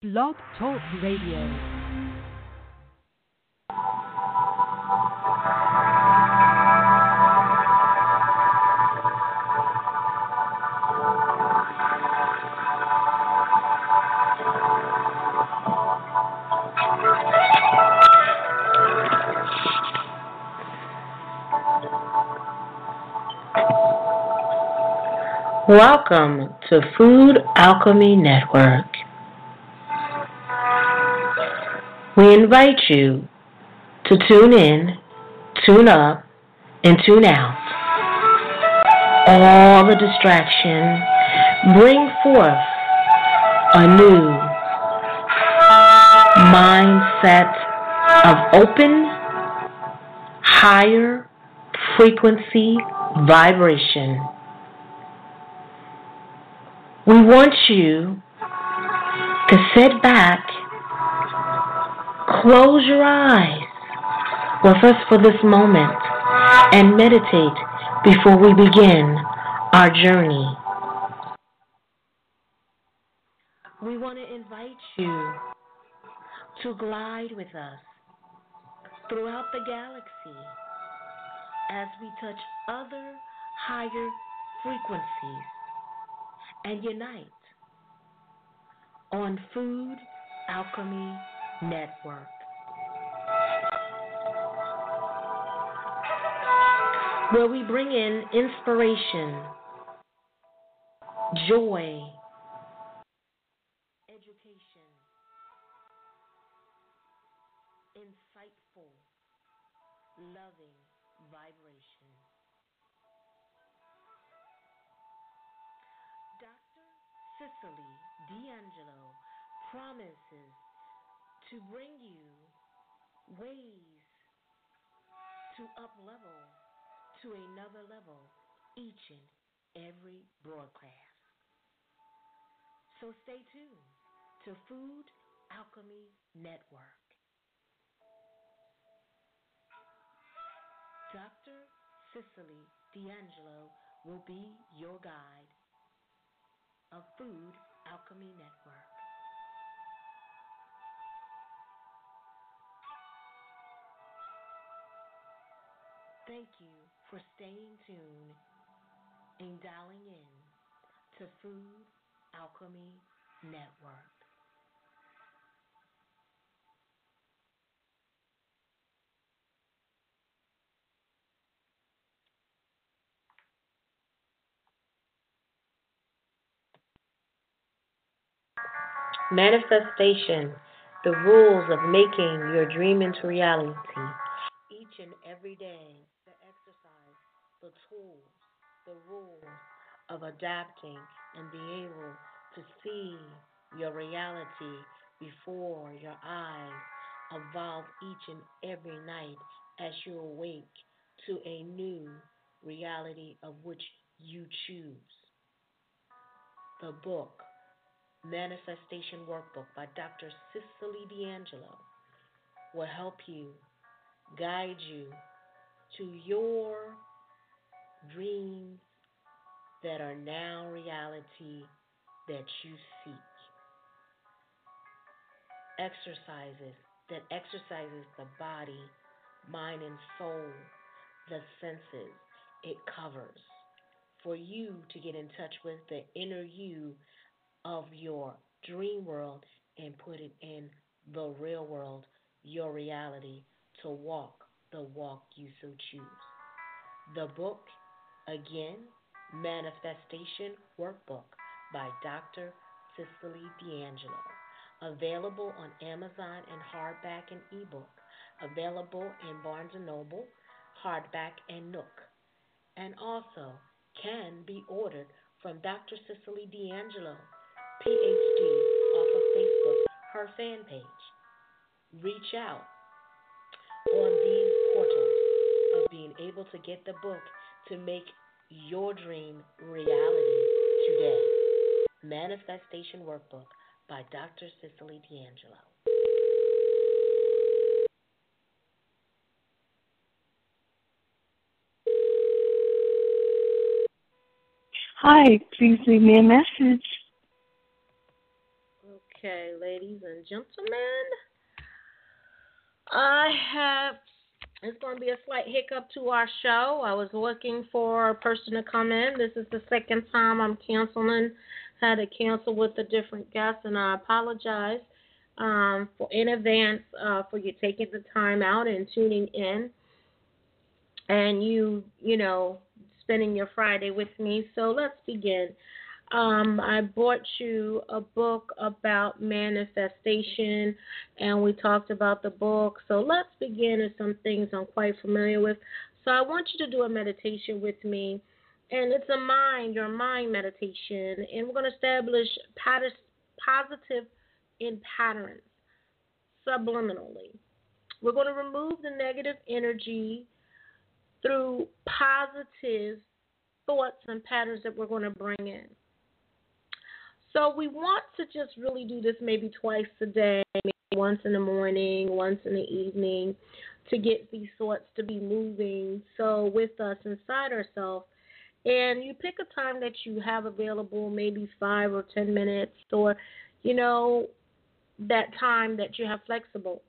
Blog Talk Radio. Welcome to Food Alchemy Network. We invite you to tune in, tune up, and tune out. All the distraction, bring forth a new mindset of open, higher frequency vibration. We want you to sit back, close your eyes with us for this moment, and meditate before we begin our journey. We want to invite you to glide with us throughout the galaxy as we touch other higher frequencies and unite on Food Alchemy Network. Where we bring in inspiration, joy, education, insightful, loving vibration. Dr. Cicely D'Angelo promises to bring you ways to up level to another level each and every broadcast. So stay tuned to Food Alchemy Network. Dr. Cicely D'Angelo will be your guide of Food Alchemy Network. Thank you for staying tuned and dialing in to Food Alchemy Network. Manifestation, the rules of making your dream into reality. Each and every day, the tools, the rules of adapting and being able to see your reality before your eyes evolve each and every night as you awake to a new reality of which you choose. The book Manifestation Workbook by Dr. Cicely D'Angelo will help you, guide you to your dreams that are now reality that you seek. Exercises that exercises the body, mind, and soul, the senses it covers for you to get in touch with the inner you of your dream world and put it in the real world, your reality, to walk the walk you so choose. The book, again, Manifestation Workbook by Dr. Cicely D'Angelo. Available on Amazon in hardback and ebook. Available in Barnes & Noble, hardback and Nook. And also can be ordered from Dr. Cicely D'Angelo PhD off of Facebook, her fan page. Reach out on these portals of being able to get the book to make your dream reality today. Manifestation Workbook by Dr. Cicely D'Angelo. Hi, please leave me a message. Okay, ladies and gentlemen, I have. It's going to be a slight hiccup to our show. I was looking for a person to come in. This is the second time I'm canceling. Had to cancel with a different guest, and I apologize um, for in advance uh, for you taking the time out and tuning in, and you, you know, spending your Friday with me. So let's begin. Um, I brought you a book about manifestation, and we talked about the book. So let's begin with some things I'm quite familiar with. So I want you to do a meditation with me, and it's a mind, your mind meditation, and we're going to establish positive in patterns subliminally. We're going to remove the negative energy through positive thoughts and patterns that we're going to bring in. So we want to just really do this maybe twice a day, once in the morning, once in the evening, to get these thoughts to be moving. So with us inside ourselves. And you pick a time that you have available, maybe five or ten minutes, or you know, that time that you have flexible.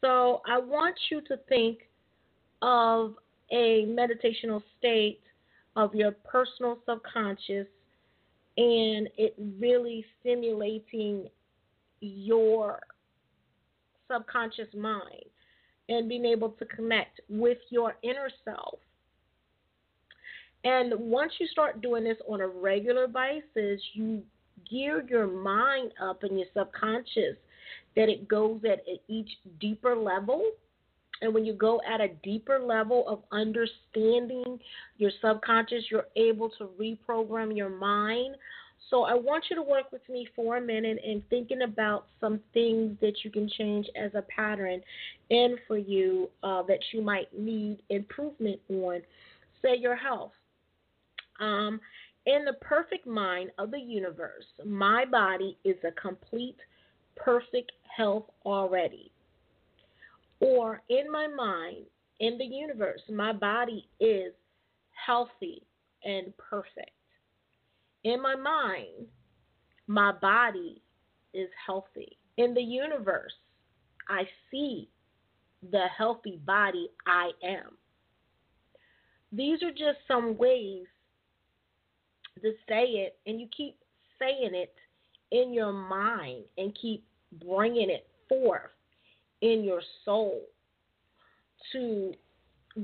So I want you to think of a meditational state of your personal subconscious and it really stimulating your subconscious mind and being able to connect with your inner self. And once you start doing this on a regular basis, you gear your mind up in your subconscious that it goes at each deeper level and when you go at a deeper level of understanding your subconscious, you're able to reprogram your mind. So I want you to work with me for a minute and thinking about some things that you can change as a pattern and for you uh, that you might need improvement on. Say your health. Um, in the perfect mind of the universe, my body is a complete, perfect health already or in my mind, in the universe, my body is healthy and perfect. In my mind, my body is healthy. In the universe, I see the healthy body I am. These are just some ways to say it, and you keep saying it in your mind and keep bringing it forth in your soul to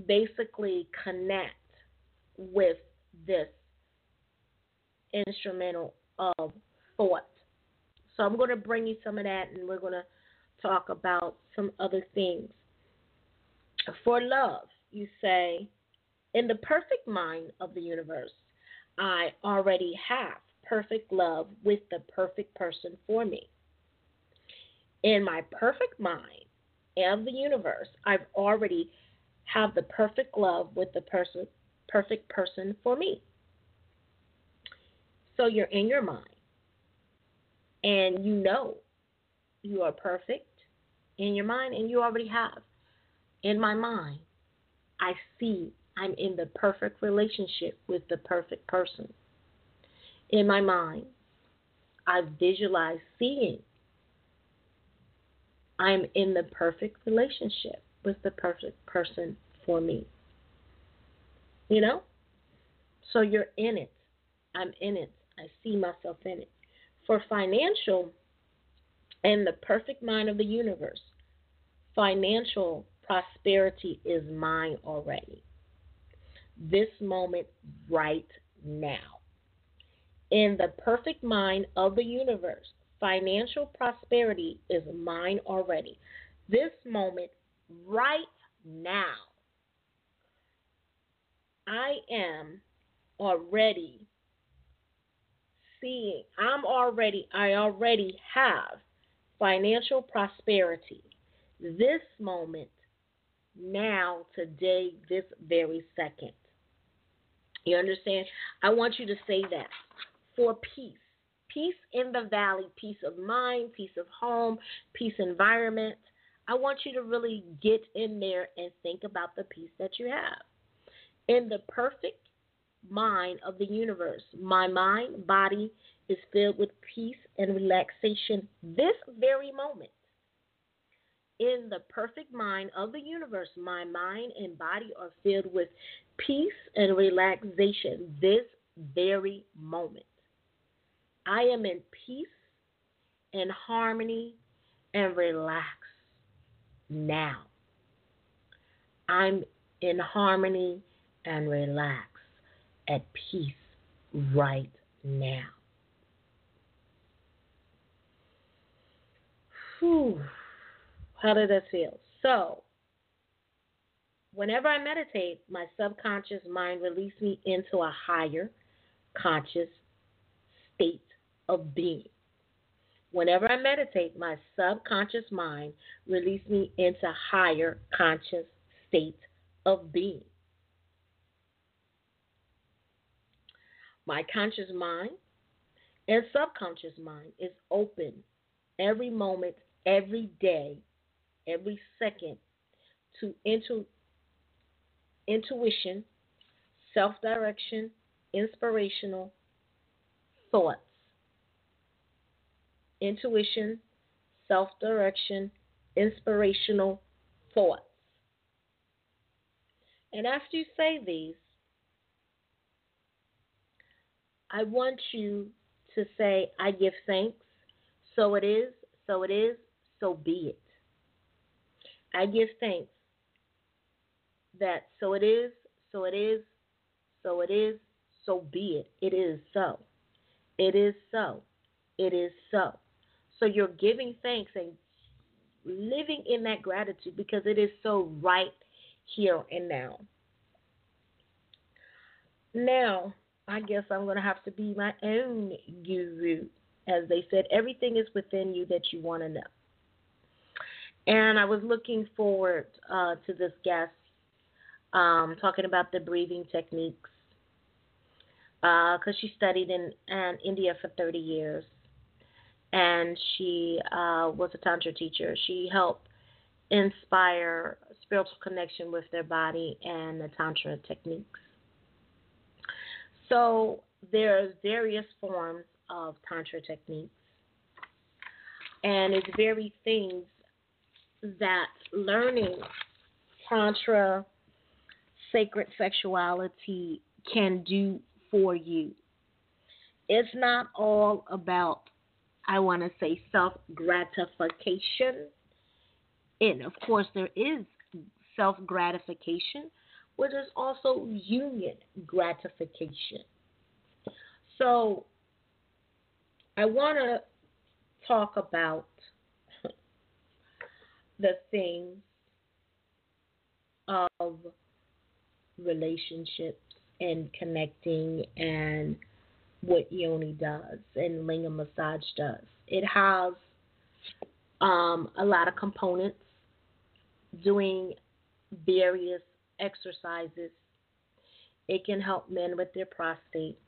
basically connect with this instrumental of thought. So I'm going to bring you some of that and we're going to talk about some other things. For love, you say, in the perfect mind of the universe, I already have perfect love with the perfect person for me. In my perfect mind, of the universe, I've already have the perfect love with the person perfect person for me. So you're in your mind and you know you are perfect in your mind and you already have. In my mind, I see I'm in the perfect relationship with the perfect person. In my mind, I visualize seeing I'm in the perfect relationship with the perfect person for me. You know? So you're in it. I'm in it. I see myself in it. For financial and the perfect mind of the universe, financial prosperity is mine already. This moment, right now. In the perfect mind of the universe, Financial prosperity is mine already. This moment, right now, I am already seeing, I'm already, I already have financial prosperity. This moment, now, today, this very second. You understand? I want you to say that for peace peace in the valley, peace of mind, peace of home, peace environment. I want you to really get in there and think about the peace that you have. In the perfect mind of the universe, my mind, body is filled with peace and relaxation this very moment. In the perfect mind of the universe, my mind and body are filled with peace and relaxation this very moment. I am in peace and harmony and relax now. I'm in harmony and relax at peace right now. Whew. How did that feel? So, whenever I meditate, my subconscious mind releases me into a higher conscious state of being. Whenever I meditate, my subconscious mind releases me into higher conscious state of being. My conscious mind and subconscious mind is open every moment, every day, every second to intu- intuition, self direction, inspirational thoughts. Intuition, self direction, inspirational thoughts. And after you say these, I want you to say, I give thanks, so it is, so it is, so be it. I give thanks that so it is, so it is, so it is, so be it. It is so. It is so. It is so. So you're giving thanks and living in that gratitude because it is so right here and now. Now, I guess I'm going to have to be my own guru. As they said, everything is within you that you want to know. And I was looking forward uh, to this guest um, talking about the breathing techniques because uh, she studied in, in India for 30 years and she uh, was a tantra teacher. She helped inspire spiritual connection with their body and the tantra techniques. So there's various forms of tantra techniques, and it's very things that learning tantra sacred sexuality can do for you. It's not all about, I want to say, self gratification. And of course, there is self gratification, but there's also union gratification. So, I want to talk about the things of relationships and connecting and what yoni does and lingam massage does. It has um, a lot of components doing various exercises. It can help men with their prostate.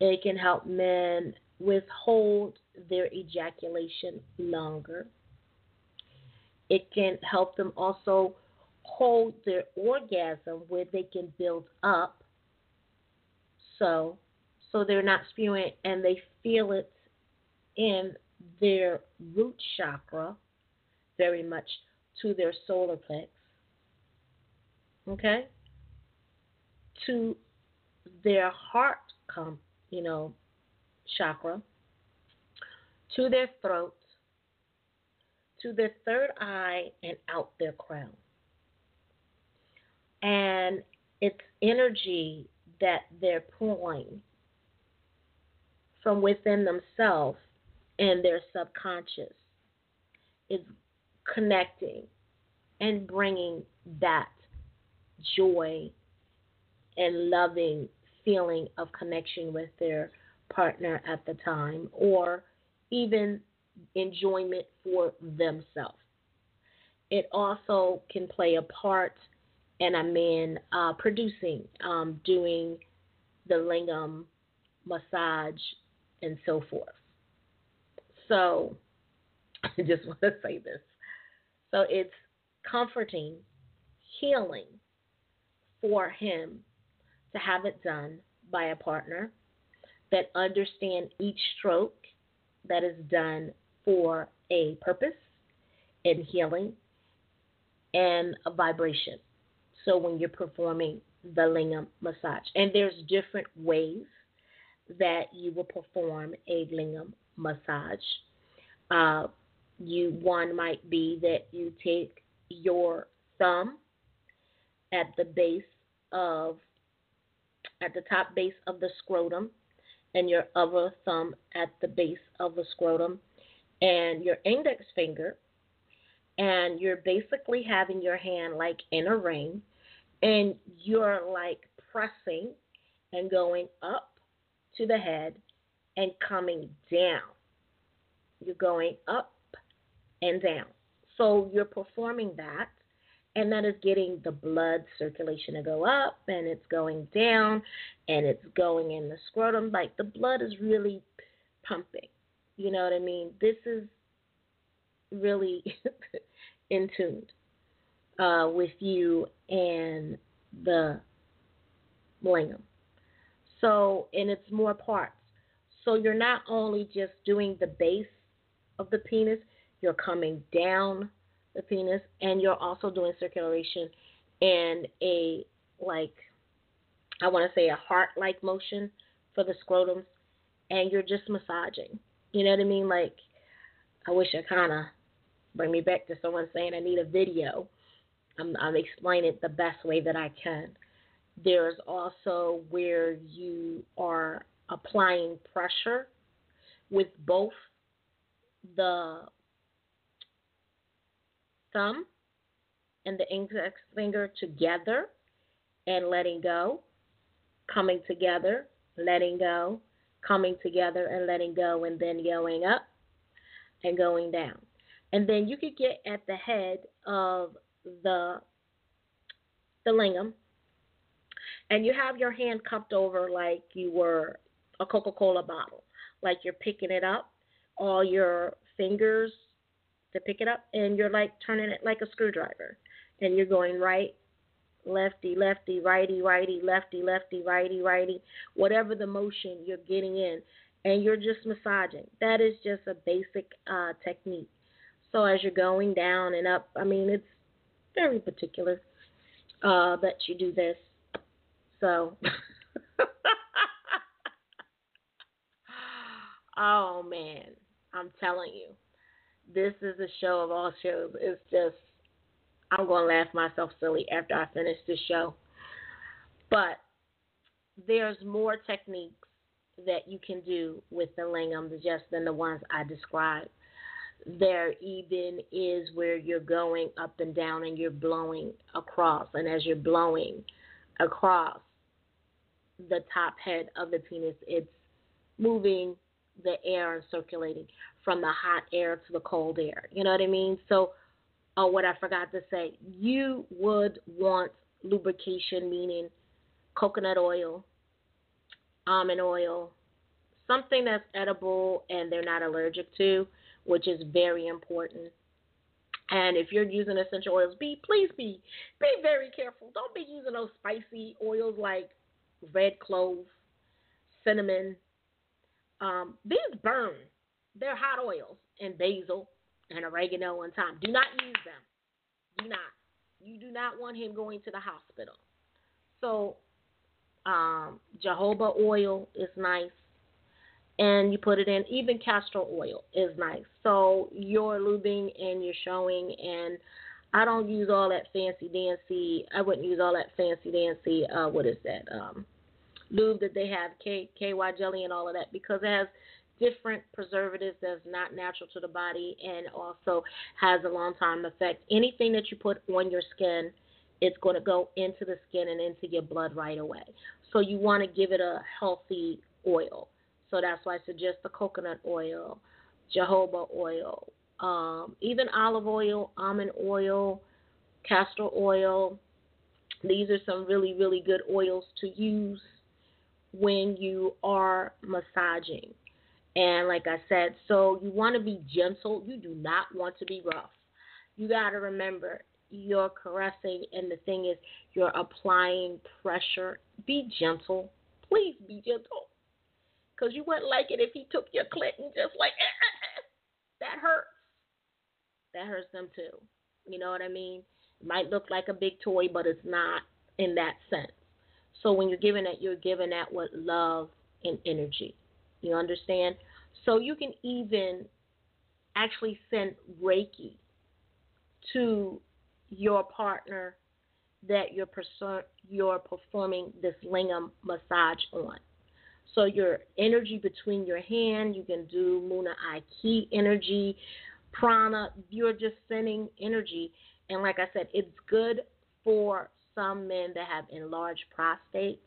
It can help men withhold their ejaculation longer. It can help them also hold their orgasm where they can build up so so they're not spewing and they feel it in their root chakra very much to their solar plex okay? To their heart come you know chakra to their throat to their third eye and out their crown. And it's energy that they're pulling from within themselves and their subconscious is connecting and bringing that joy and loving feeling of connection with their partner at the time or even enjoyment for themselves. It also can play a part and a man uh, producing, um, doing the lingam massage and so forth. So I just want to say this. So it's comforting, healing for him to have it done by a partner that understand each stroke that is done for a purpose and healing and a vibration. So when you're performing the lingam massage, and there's different ways that you will perform a lingam massage. Uh, you one might be that you take your thumb at the base of at the top base of the scrotum and your other thumb at the base of the scrotum and your index finger and you're basically having your hand like in a ring and you're like pressing and going up to the head and coming down. You're going up and down. So you're performing that, and that is getting the blood circulation to go up, and it's going down, and it's going in the scrotum. Like the blood is really pumping. You know what I mean? This is really in tune uh, with you and the lingam. So, and it's more parts. So you're not only just doing the base of the penis, you're coming down the penis, and you're also doing circulation and a like I want to say a heart-like motion for the scrotum, and you're just massaging. You know what I mean? Like I wish I kind of bring me back to someone saying I need a video. I'm, I'm explaining it the best way that I can. There's also where you are applying pressure with both the thumb and the index finger together and letting go, coming together, letting go, coming together and letting go, and then going up and going down. And then you could get at the head of the the lingam and you have your hand cupped over like you were a Coca Cola bottle, like you're picking it up, all your fingers to pick it up, and you're like turning it like a screwdriver, and you're going right, lefty, lefty, righty, righty, lefty, lefty, righty, righty, whatever the motion you're getting in, and you're just massaging. That is just a basic uh, technique. So as you're going down and up, I mean, it's very particular uh, that you do this. So, oh man, I'm telling you, this is a show of all shows. It's just, I'm going to laugh myself silly after I finish this show. But there's more techniques that you can do with the lingam just than the ones I described. There even is where you're going up and down and you're blowing across. And as you're blowing across, the top head of the penis. It's moving the air and circulating from the hot air to the cold air. You know what I mean? So, oh, what I forgot to say, you would want lubrication, meaning coconut oil, almond oil, something that's edible and they're not allergic to, which is very important. And if you're using essential oils, be please be be very careful. Don't be using those spicy oils like red clove, cinnamon. Um, these burn. They're hot oils and basil and oregano and thyme. Do not use them. Do not. You do not want him going to the hospital. So, um, jojoba oil is nice, and you put it in. Even castor oil is nice. So you're lubing and you're showing, and I don't use all that fancy dancy. I wouldn't use all that fancy dancy. Uh, what is that? Um, lube that they have, K, KY jelly and all of that, because it has different preservatives that's not natural to the body and also has a long time effect. Anything that you put on your skin, it's going to go into the skin and into your blood right away. So you want to give it a healthy oil. So that's why I suggest the coconut oil, jojoba oil, um, even olive oil, almond oil, castor oil. These are some really, really good oils to use when you are massaging. And like I said, so you want to be gentle. You do not want to be rough. You got to remember you're caressing, and the thing is, you're applying pressure. Be gentle. Please be gentle. Because you wouldn't like it if he took your clit and just like, eh, eh, eh. that hurts. That hurts them too. You know what I mean? It might look like a big toy, but it's not in that sense. So when you're giving it, you're giving that with love and energy. You understand? So you can even actually send Reiki to your partner that you're, you're performing this lingam massage on. So your energy between your hand, you can do Muna Aiki energy, prana, you're just sending energy. And like I said, it's good for some men that have enlarged prostates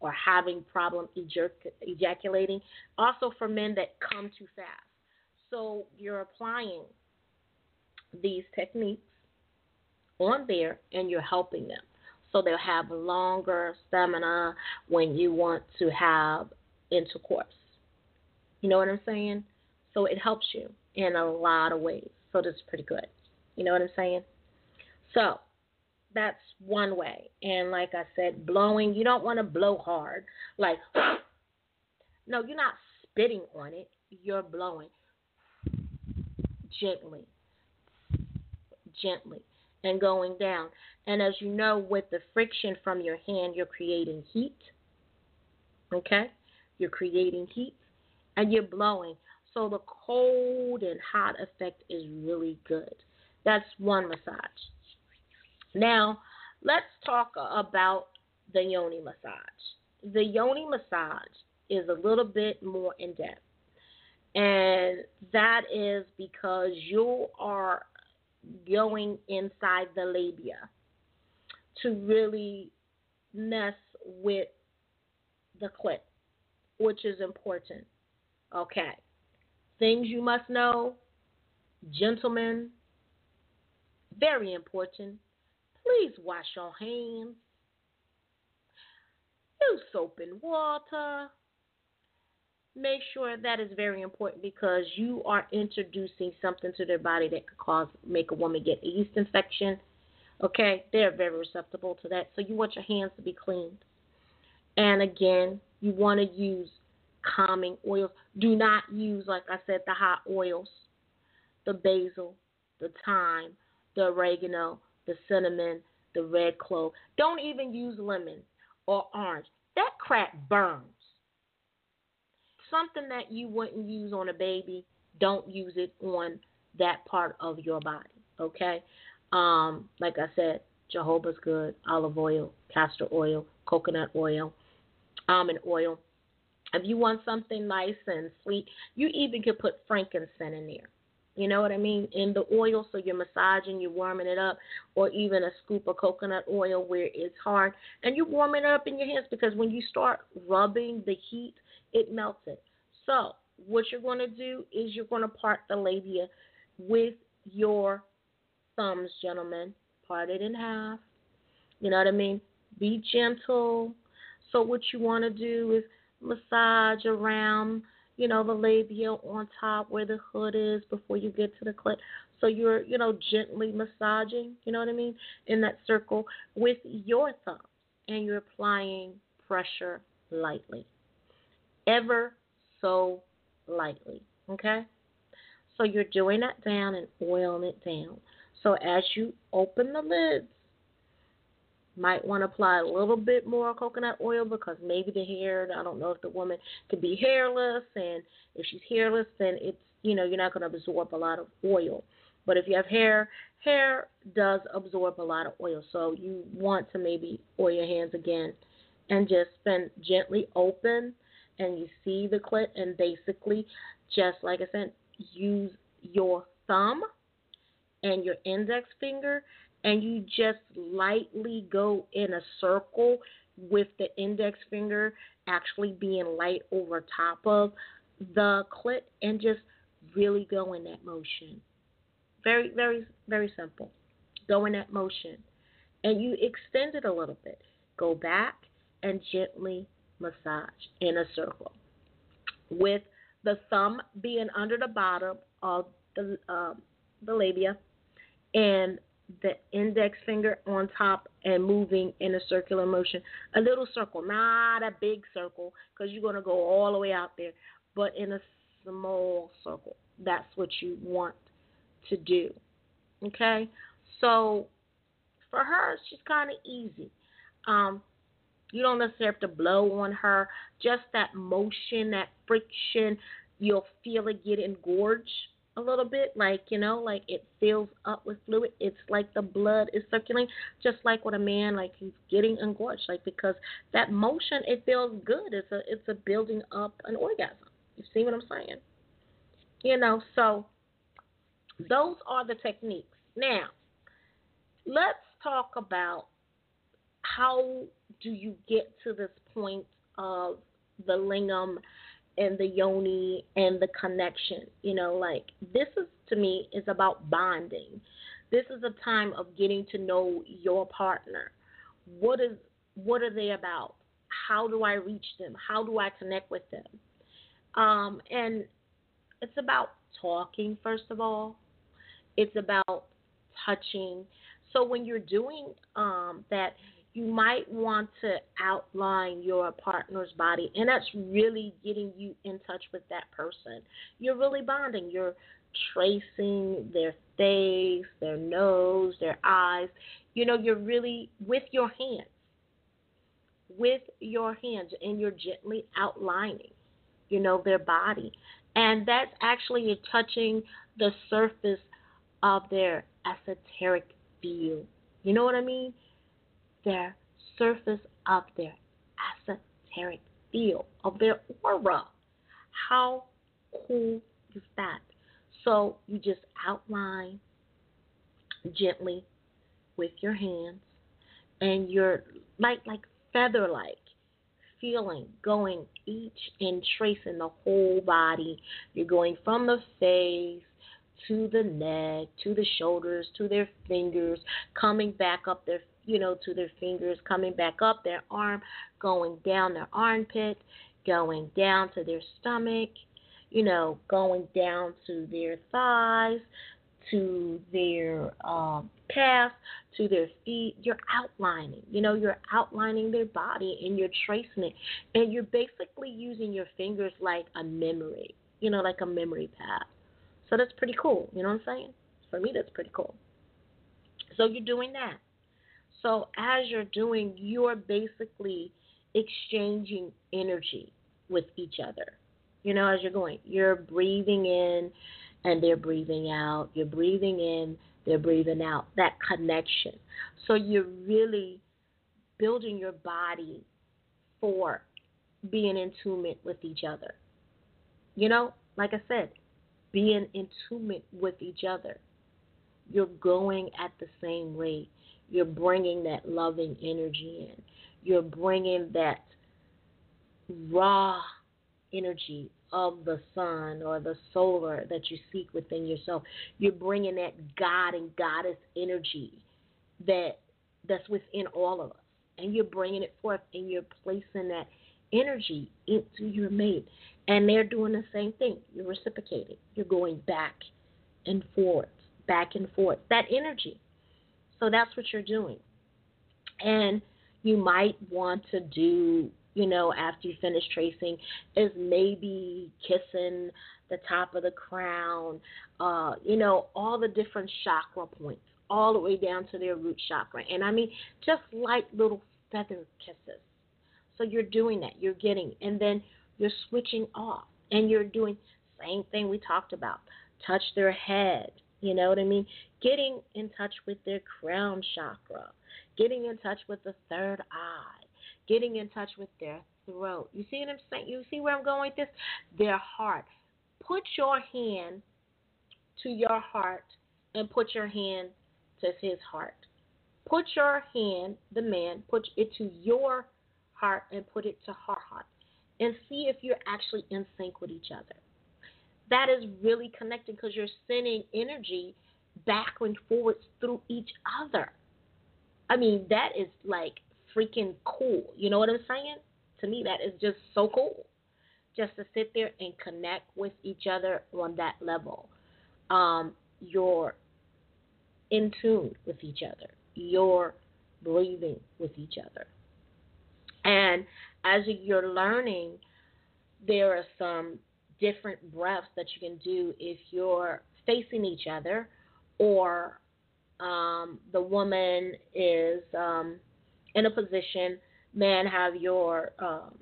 or having problem ejaculating. Also for men that come too fast. So you're applying these techniques on there and you're helping them. So they'll have longer stamina when you want to have intercourse. You know what I'm saying? So it helps you in a lot of ways. So that's pretty good. You know what I'm saying? So that's one way. And like I said, blowing, you don't want to blow hard. Like, no, you're not spitting on it, you're blowing gently, gently, and going down. And as you know, with the friction from your hand, you're creating heat. Okay? You're creating heat and you're blowing. So the cold and hot effect is really good. That's one massage. Now, let's talk about the yoni massage. The yoni massage is a little bit more in depth. And that is because you are going inside the labia to really mess with the clit, which is important. Okay. Things you must know, gentlemen, very important. Please wash your hands. Use soap and water. Make sure that is very important because you are introducing something to their body that could cause make a woman get a yeast infection. Okay, they're very susceptible to that. So you want your hands to be cleaned. And again, you want to use calming oils. Do not use, like I said, the hot oils, the basil, the thyme, the oregano, the cinnamon, the red clove. Don't even use lemon or orange. That crap burns. Something that you wouldn't use on a baby, don't use it on that part of your body. Okay? Um, like I said, jojoba's good, olive oil, castor oil, coconut oil, almond oil. If you want something nice and sweet, you even could put frankincense in there. You know what I mean? In the oil, so you're massaging, you're warming it up, or even a scoop of coconut oil where it's hard, and you warm it up in your hands because when you start rubbing the heat, it melts it. So, what you're going to do is you're going to part the labia with your thumbs, gentlemen. Part it in half. You know what I mean? Be gentle. So, what you want to do is massage around you know, the labia on top where the hood is before you get to the clit. So you're, you know, gently massaging, you know what I mean, in that circle with your thumb. And you're applying pressure lightly. Ever so lightly. Okay? So you're doing that down and oiling it down. So as you open the lids, might want to apply a little bit more coconut oil because maybe the hair, I don't know if the woman could be hairless, and if she's hairless, then it's, you know, you're not going to absorb a lot of oil. But if you have hair, hair does absorb a lot of oil. So you want to maybe oil your hands again and just spin gently open and you see the clit and basically just like I said, use your thumb and your index finger and you just lightly go in a circle with the index finger actually being light over top of the clit and just really go in that motion. Very, very, very simple. Go in that motion. And you extend it a little bit. Go back and gently massage in a circle. With the thumb being under the bottom of the, uh, the labia and the index finger on top and moving in a circular motion. A little circle, not a big circle, because you're going to go all the way out there, but in a small circle. That's what you want to do. Okay? So for her, she's kind of easy. Um, you don't necessarily have to blow on her. Just that motion, that friction, you'll feel it get engorged a little bit, like you know, like it fills up with fluid. It's like the blood is circulating, just like with a man, like he's getting engorged, like because that motion it feels good. It's a it's a building up an orgasm. You see what I'm saying? You know, so those are the techniques. Now, let's talk about how do you get to this point of the lingam and the yoni and the connection. You know, like this is to me is about bonding. This is a time of getting to know your partner. What is what are they about? How do I reach them? How do I connect with them? Um, and it's about talking first of all. It's about touching. So when you're doing um, that, you might want to outline your partner's body, and that's really getting you in touch with that person. You're really bonding. You're tracing their face, their nose, their eyes. You know, you're really with your hands, with your hands, and you're gently outlining, you know, their body. And that's actually you're touching the surface of their esoteric field. You know what I mean? Their surface of their esoteric field, of their aura. How cool is that? So you just outline gently with your hands and you're like like feather like feeling going each and tracing the whole body. You're going from the face to the neck, to the shoulders, to their fingers, coming back up their you know, to their fingers, coming back up their arm, going down their armpit, going down to their stomach, you know, going down to their thighs, to their um, calf, to their feet. You're outlining, you know, you're outlining their body and you're tracing it. And you're basically using your fingers like a memory, you know, like a memory pad. So that's pretty cool. You know what I'm saying? For me, that's pretty cool. So you're doing that. So as you're doing, you're basically exchanging energy with each other. You know, as you're going, you're breathing in and they're breathing out. You're breathing in, they're breathing out. That connection. So you're really building your body for being in tune with each other. You know, like I said, being in tune with each other. You're going at the same rate. You're bringing that loving energy in. You're bringing that raw energy of the sun or the solar that you seek within yourself. You're bringing that God and goddess energy that that's within all of us, and you're bringing it forth, and you're placing that energy into your mate, and they're doing the same thing. You're reciprocating. You're going back and forth, back and forth. That energy. So that's what you're doing. And you might want to do, you know, after you finish tracing, is maybe kissing the top of the crown, uh, you know, all the different chakra points, all the way down to their root chakra. And I mean, just like little feather kisses. So you're doing that, you're getting, and then you're switching off, and you're doing same thing we talked about. Touch their head, you know what I mean? Getting in touch with their crown chakra, getting in touch with the third eye, getting in touch with their throat. You see what I'm saying? You see where I'm going with this? Their heart. Put your hand to your heart and put your hand to his heart. Put your hand, the man, put it to your heart and put it to her heart. And see if you're actually in sync with each other that is really connecting because you're sending energy back and forwards through each other. I mean, that is like freaking cool. You know what I'm saying? To me, that is just so cool. Just to sit there and connect with each other on that level. Um, your in tune with each other. You're breathing with each other. And as you're learning, there are some different breaths that you can do if you're facing each other or um, the woman is um, in a position, man, have your um,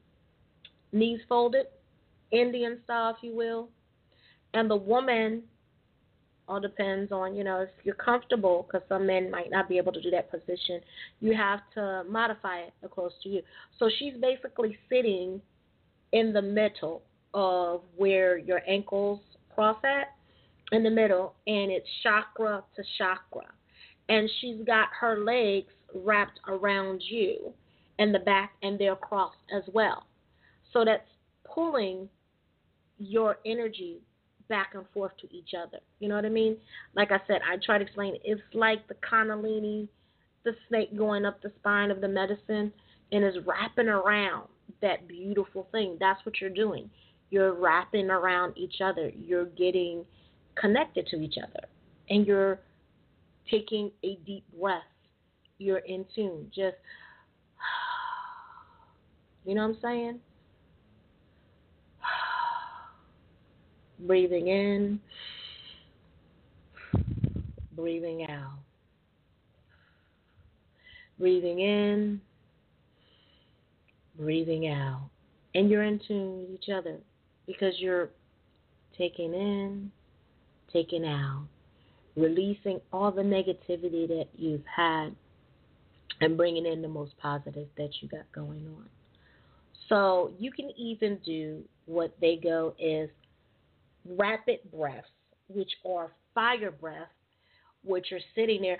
knees folded, Indian style, if you will, and the woman all depends on you know if you're comfortable because some men might not be able to do that position you have to modify it close to you. So she's basically sitting in the middle of where your ankles cross at in the middle and it's chakra to chakra and she's got her legs wrapped around you and the back and they're crossed as well so that's pulling your energy back and forth to each other. You know what I mean? Like I said, I try to explain it. It's like the kundalini, the snake going up the spine of the medicine and is wrapping around that beautiful thing. That's what you're doing. You're wrapping around each other. You're getting connected to each other. And you're taking a deep breath. You're in tune. Just, you know what I'm saying? Breathing in, breathing out. Breathing in, breathing out. And you're in tune with each other because you're taking in, taking out, releasing all the negativity that you've had and bringing in the most positive that you got going on. So you can even do what they go is rapid breaths, which are fire breaths, which are sitting there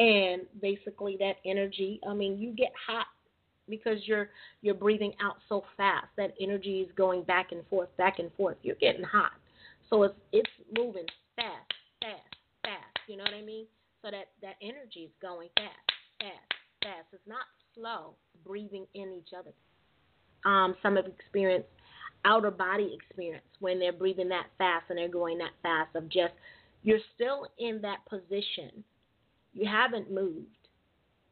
and basically that energy, I mean, you get hot because you're you're breathing out so fast. That energy is going back and forth, back and forth. You're getting hot. So it's it's moving fast, fast, fast. You know what I mean? So that that energy is going fast, fast, fast. It's not slow. Breathing in each other. Um, some have experienced outer body experience when they're breathing that fast and they're going that fast of just you're still in that position. You haven't moved.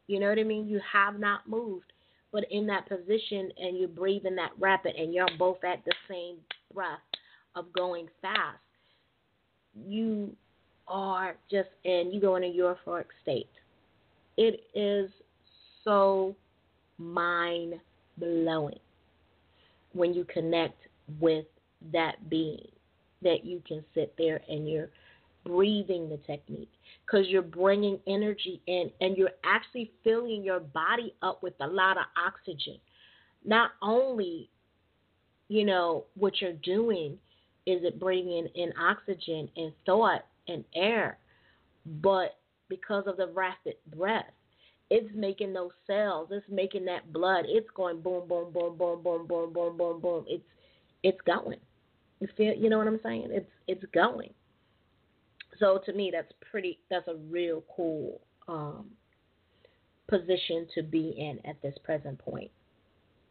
You know what I mean? You have not moved, but in that position and you're breathing that rapid and you're both at the same breath of going fast. You are just in you go in a euphoric state. It is so mind blowing when you connect with that being that you can sit there and you're breathing the technique because you're bringing energy in and you're actually filling your body up with a lot of oxygen. Not only, you know, what you're doing is it bringing in oxygen and thought and air, but because of the rapid breath, it's making those cells, it's making that blood, it's going boom, boom, boom, boom, boom, boom, boom, boom, boom. It's it's going. You feel, you know what I'm saying? It's it's going. So to me, that's pretty. That's a real cool um, position to be in at this present point.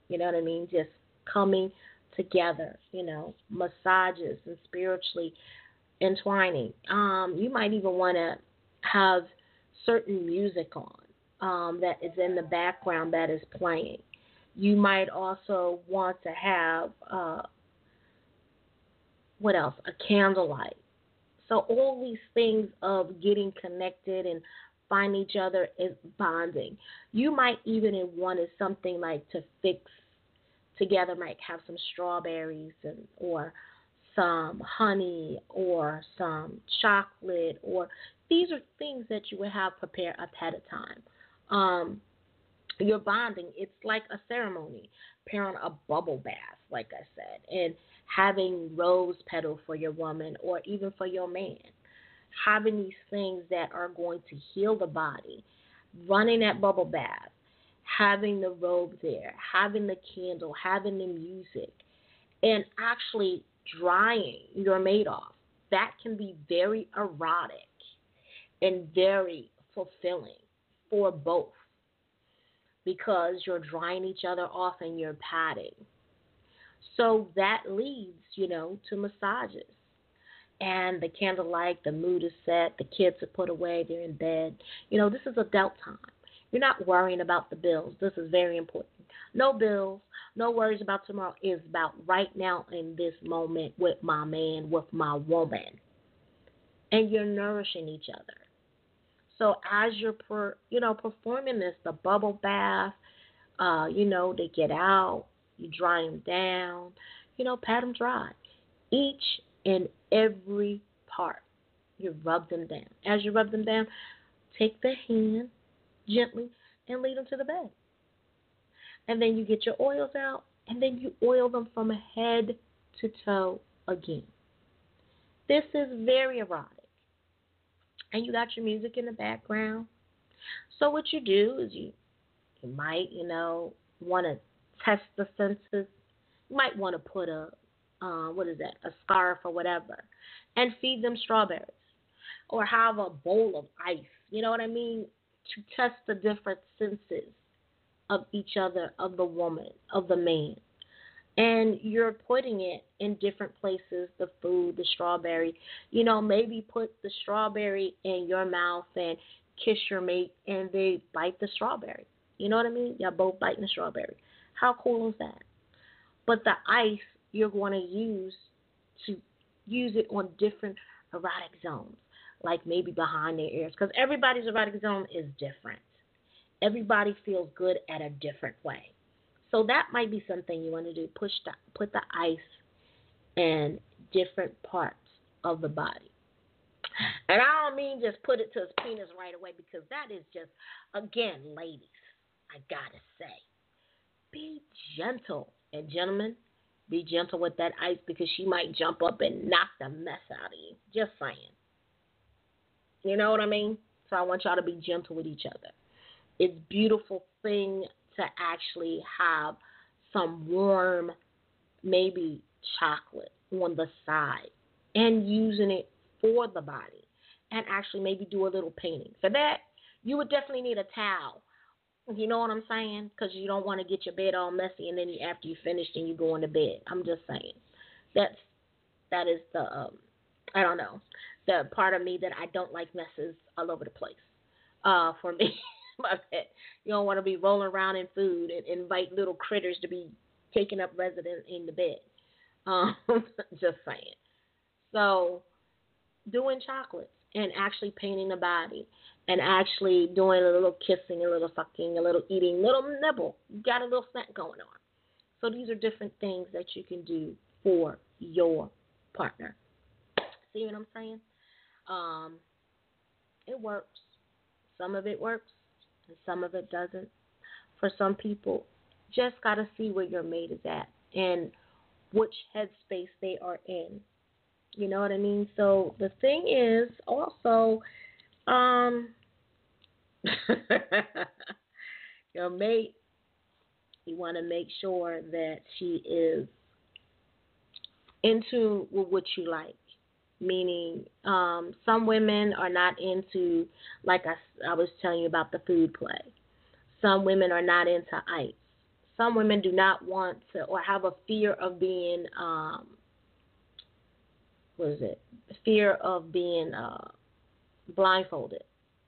You know what I mean? Just coming together. You know, massages and spiritually entwining. Um, you might even want to have certain music on um, that is in the background that is playing. You might also want to have uh, what else? A candlelight. So all these things of getting connected and finding each other is bonding. You might even want it something like to fix together, might have some strawberries and or some honey or some chocolate or these are things that you would have prepared ahead of time um, you're bonding. It's like a ceremony, preparing a bubble bath, like I said, and having rose petal for your woman or even for your man. Having these things that are going to heal the body, running that bubble bath, having the robe there, having the candle, having the music, and actually drying your mate off. That can be very erotic and very fulfilling for both because you're drying each other off and you're padding. So that leads, you know, to massages. and the candlelight, the mood is set, the kids are put away, they're in bed. You know, this is adult time. You're not worrying about the bills. This is very important. No bills, no worries about tomorrow. It's about right now in this moment with my man, with my woman. And you're nourishing each other. So as you're, per, you know, performing this, the bubble bath, uh, you know, they get out, you dry them down, you know, pat them dry. Each and every part, you rub them down. As you rub them down, take the hand gently and lead them to the bed. And then you get your oils out, and then you oil them from head to toe again. This is very erotic. And you got your music in the background. So what you do is you you might, you know, want to test the senses. You might want to put a uh, what is that, a scarf or whatever, and feed them strawberries, or have a bowl of ice. You know what I mean? To test the different senses of each other, of the woman, of the man. And you're putting it in different places the food, the strawberry. You know, maybe put the strawberry in your mouth and kiss your mate, and they bite the strawberry. You know what I mean? Y'all both biting the strawberry. How cool is that? But the ice you're going to use to use it on different erotic zones, like maybe behind their ears, because everybody's erotic zone is different. Everybody feels good at a different way. So that might be something you want to do. Push the put the ice in different parts of the body. And I don't mean just put it to his penis right away because that is just again, ladies, I gotta say. Be gentle. And gentlemen, be gentle with that ice because she might jump up and knock the mess out of you. Just saying. You know what I mean? So I want y'all to be gentle with each other. It's beautiful thing to actually have some warm, maybe chocolate on the side and using it for the body and actually maybe do a little painting. For that, you would definitely need a towel you know what I'm saying? Because you don't want to get your bed all messy and then you, after you finished and you go into bed. I'm just saying. That's that is the um, I don't know the part of me that I don't like messes all over the place. Uh, for me, my pet. You don't want to be rolling around in food and invite little critters to be taking up residence in the bed. Um, just saying. So, doing chocolates and actually painting the body and actually doing a little kissing, a little sucking, a little eating, little nibble. You got a little snack going on. So these are different things that you can do for your partner. See what I'm saying? Um, it works. Some of it works, and some of it doesn't. For some people, just got to see where your mate is at and which headspace they are in. You know what I mean? So the thing is also, um, your mate, you want to make sure that she is into what you like. Meaning, um, some women are not into, like I, I was telling you about the food play. Some women are not into ice. Some women do not want to or have a fear of being, um, what is it? Fear of being uh, blindfolded.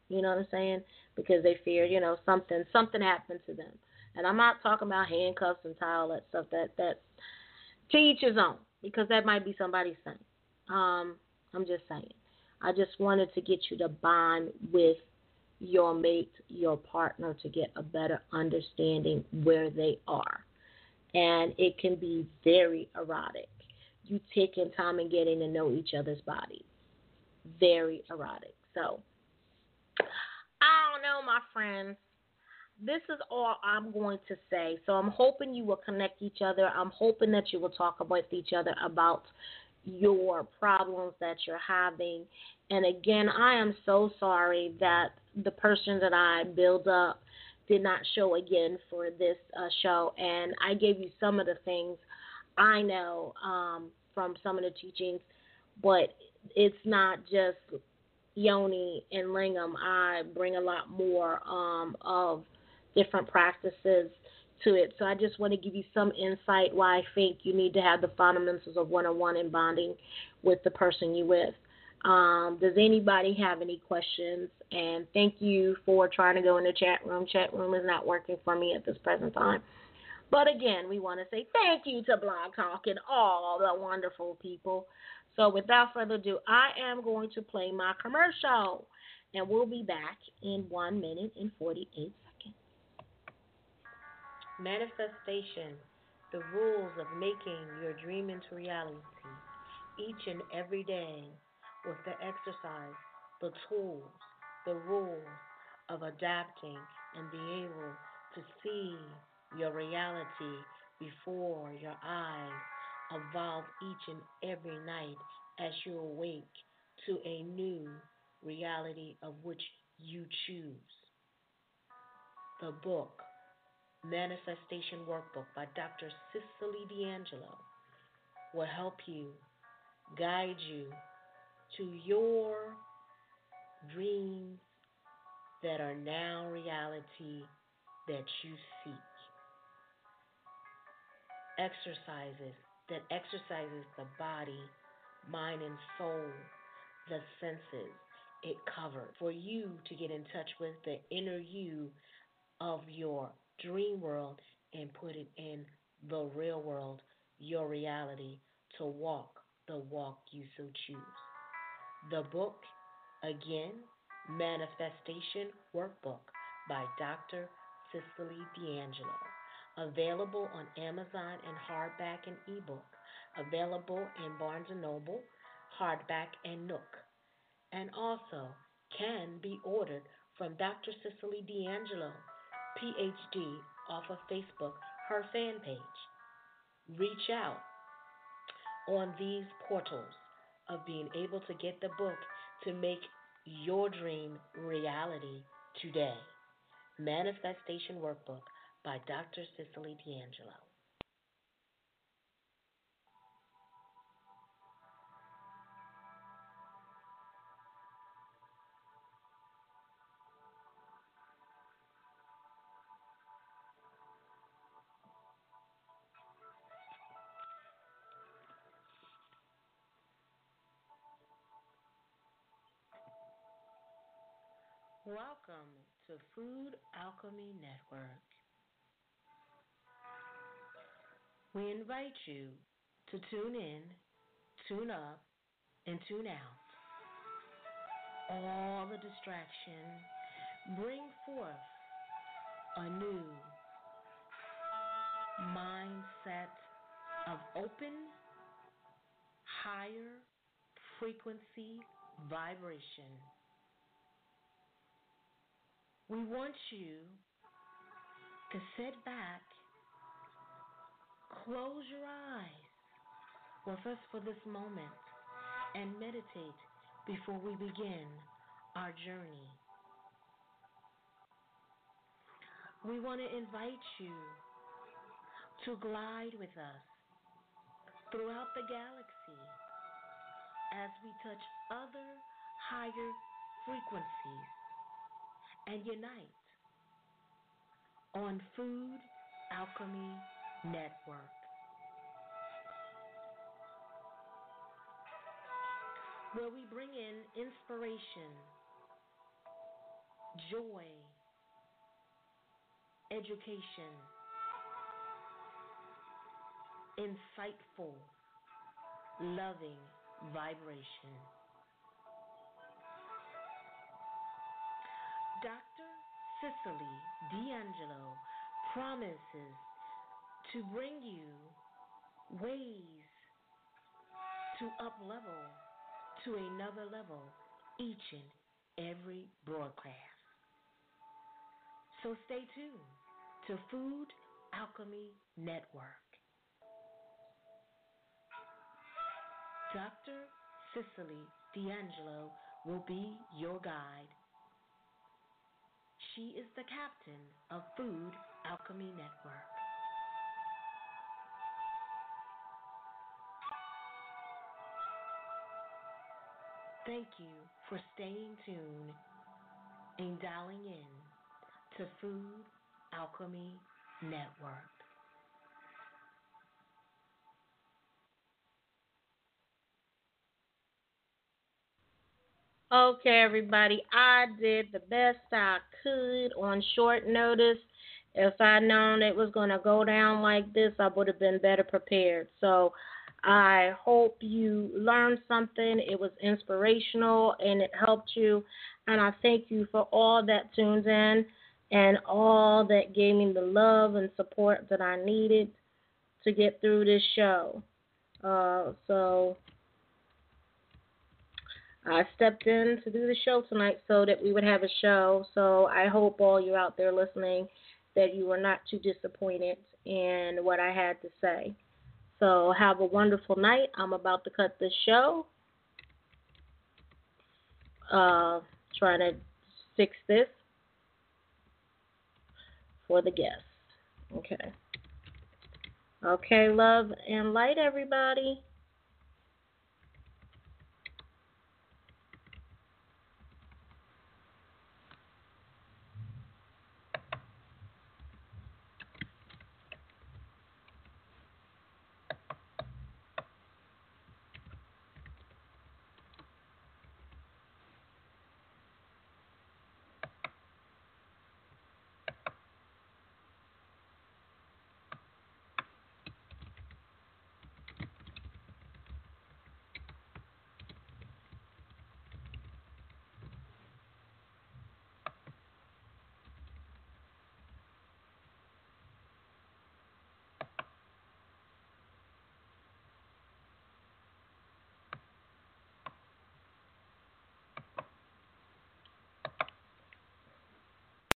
You know what I'm saying? Because they fear, you know, something something happened to them. And I'm not talking about handcuffs and tie all that stuff. That that to each his own, because that might be somebody's thing. Um, I'm just saying. I just wanted to get you to bond with your mate, your partner, to get a better understanding where they are. And it can be very erotic. You taking time and getting to know each other's bodies. Very erotic. So I don't know, my friends. This is all I'm going to say. So I'm hoping you will connect each other. I'm hoping that you will talk with each other about your problems that you're having. And again, I am so sorry that the person that I build up did not show again for this uh, show. And I gave you some of the things I know um, from some of the teachings, but it's not just yoni and lingam, I bring a lot more um, of different practices to it. So I just want to give you some insight why I think you need to have the fundamentals of one on one and bonding with the person you with. Um, does anybody have any questions? And thank you for trying to go in the chat room. Chat room is not working for me at this present time. But again, we want to say thank you to Blog Talk and all the wonderful people. So without further ado, I am going to play my commercial. And we'll be back in one minute and 48 seconds. Manifestation, the rules of making your dream into reality each and every day with the exercise, the tools, the rules of adapting and being able to see your reality before your eyes evolve each and every night as you awake to a new reality of which you choose. The book, Manifestation Workbook by Dr. Cicely D'Angelo, will help you, guide you to your dreams that are now reality that you seek. Exercises that exercises the body, mind, and soul, the senses it covers for you to get in touch with the inner you of your dream world and put it in the real world, your reality, to walk the walk you so choose. The book, again, Manifestation Workbook by Dr. Cicely D'Angelo. Available on Amazon in hardback and ebook. Available in Barnes & Noble, hardback and Nook. And also can be ordered from Dr. Cicely D'Angelo, PhD, off of Facebook, her fan page. Reach out on these portals of being able to get the book to make your dream reality today. Manifestation Workbook by Dr. Cicely D'Angelo. Welcome to Food Alchemy Network. We invite you to tune in, tune up, and tune out. All the distraction, bring forth a new mindset of open, higher frequency vibration we want you to sit back, close your eyes with us for this moment, and meditate before we begin our journey. We want to invite you to glide with us throughout the galaxy as we touch other higher frequencies and unite on Food Alchemy Network. Where we bring in inspiration, joy, education, insightful, loving vibration. Dr. Cicely D'Angelo promises to bring you ways to up level to another level each and every broadcast. So stay tuned to Food Alchemy Network. Dr. Cicely D'Angelo will be your guide she is the captain of Food Alchemy Network. Thank you for staying tuned and dialing in to Food Alchemy Network. Okay, everybody, I did the best I could on short notice. If I'd known it was going to go down like this, I would have been better prepared. So I hope you learned something. It was inspirational and it helped you. And I thank you for all that tunes in and all that gave me the love and support that I needed to get through this show. Uh, so I stepped in to do the show tonight so that we would have a show. So I hope all you out there listening that you were not too disappointed in what I had to say. So have a wonderful night. I'm about to cut this show. Uh, trying to fix this for the guests. Okay. Okay, love and light, everybody.